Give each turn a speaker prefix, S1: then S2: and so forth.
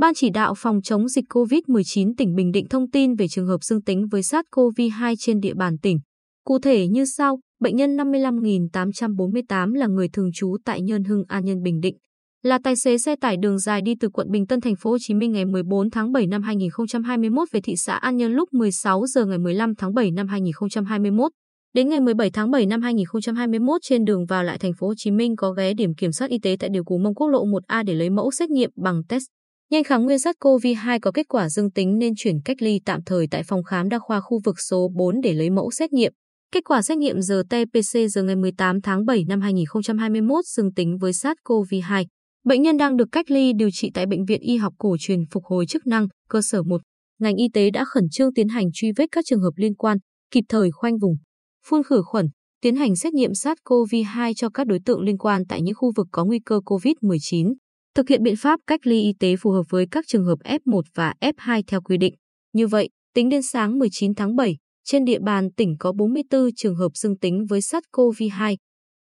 S1: Ban chỉ đạo phòng chống dịch COVID-19 tỉnh Bình Định thông tin về trường hợp dương tính với SARS-CoV-2 trên địa bàn tỉnh. Cụ thể như sau, bệnh nhân 55.848 là người thường trú tại Nhân Hưng An Nhân Bình Định, là tài xế xe tải đường dài đi từ quận Bình Tân thành phố Hồ Chí Minh ngày 14 tháng 7 năm 2021 về thị xã An Nhơn lúc 16 giờ ngày 15 tháng 7 năm 2021. Đến ngày 17 tháng 7 năm 2021 trên đường vào lại thành phố Hồ Chí Minh có ghé điểm kiểm soát y tế tại điều cú Mông Quốc lộ 1A để lấy mẫu xét nghiệm bằng test. Nhanh kháng nguyên SARS-CoV-2 có kết quả dương tính nên chuyển cách ly tạm thời tại phòng khám đa khoa khu vực số 4 để lấy mẫu xét nghiệm. Kết quả xét nghiệm RT-PCR ngày 18 tháng 7 năm 2021 dương tính với SARS-CoV-2. Bệnh nhân đang được cách ly điều trị tại Bệnh viện Y học cổ truyền phục hồi chức năng, cơ sở 1. Ngành y tế đã khẩn trương tiến hành truy vết các trường hợp liên quan, kịp thời khoanh vùng, phun khử khuẩn, tiến hành xét nghiệm SARS-CoV-2 cho các đối tượng liên quan tại những khu vực có nguy cơ COVID-19, thực hiện biện pháp cách ly y tế phù hợp với các trường hợp F1 và F2 theo quy định. Như vậy, tính đến sáng 19 tháng 7, trên địa bàn tỉnh có 44 trường hợp dương tính với SARS-CoV-2,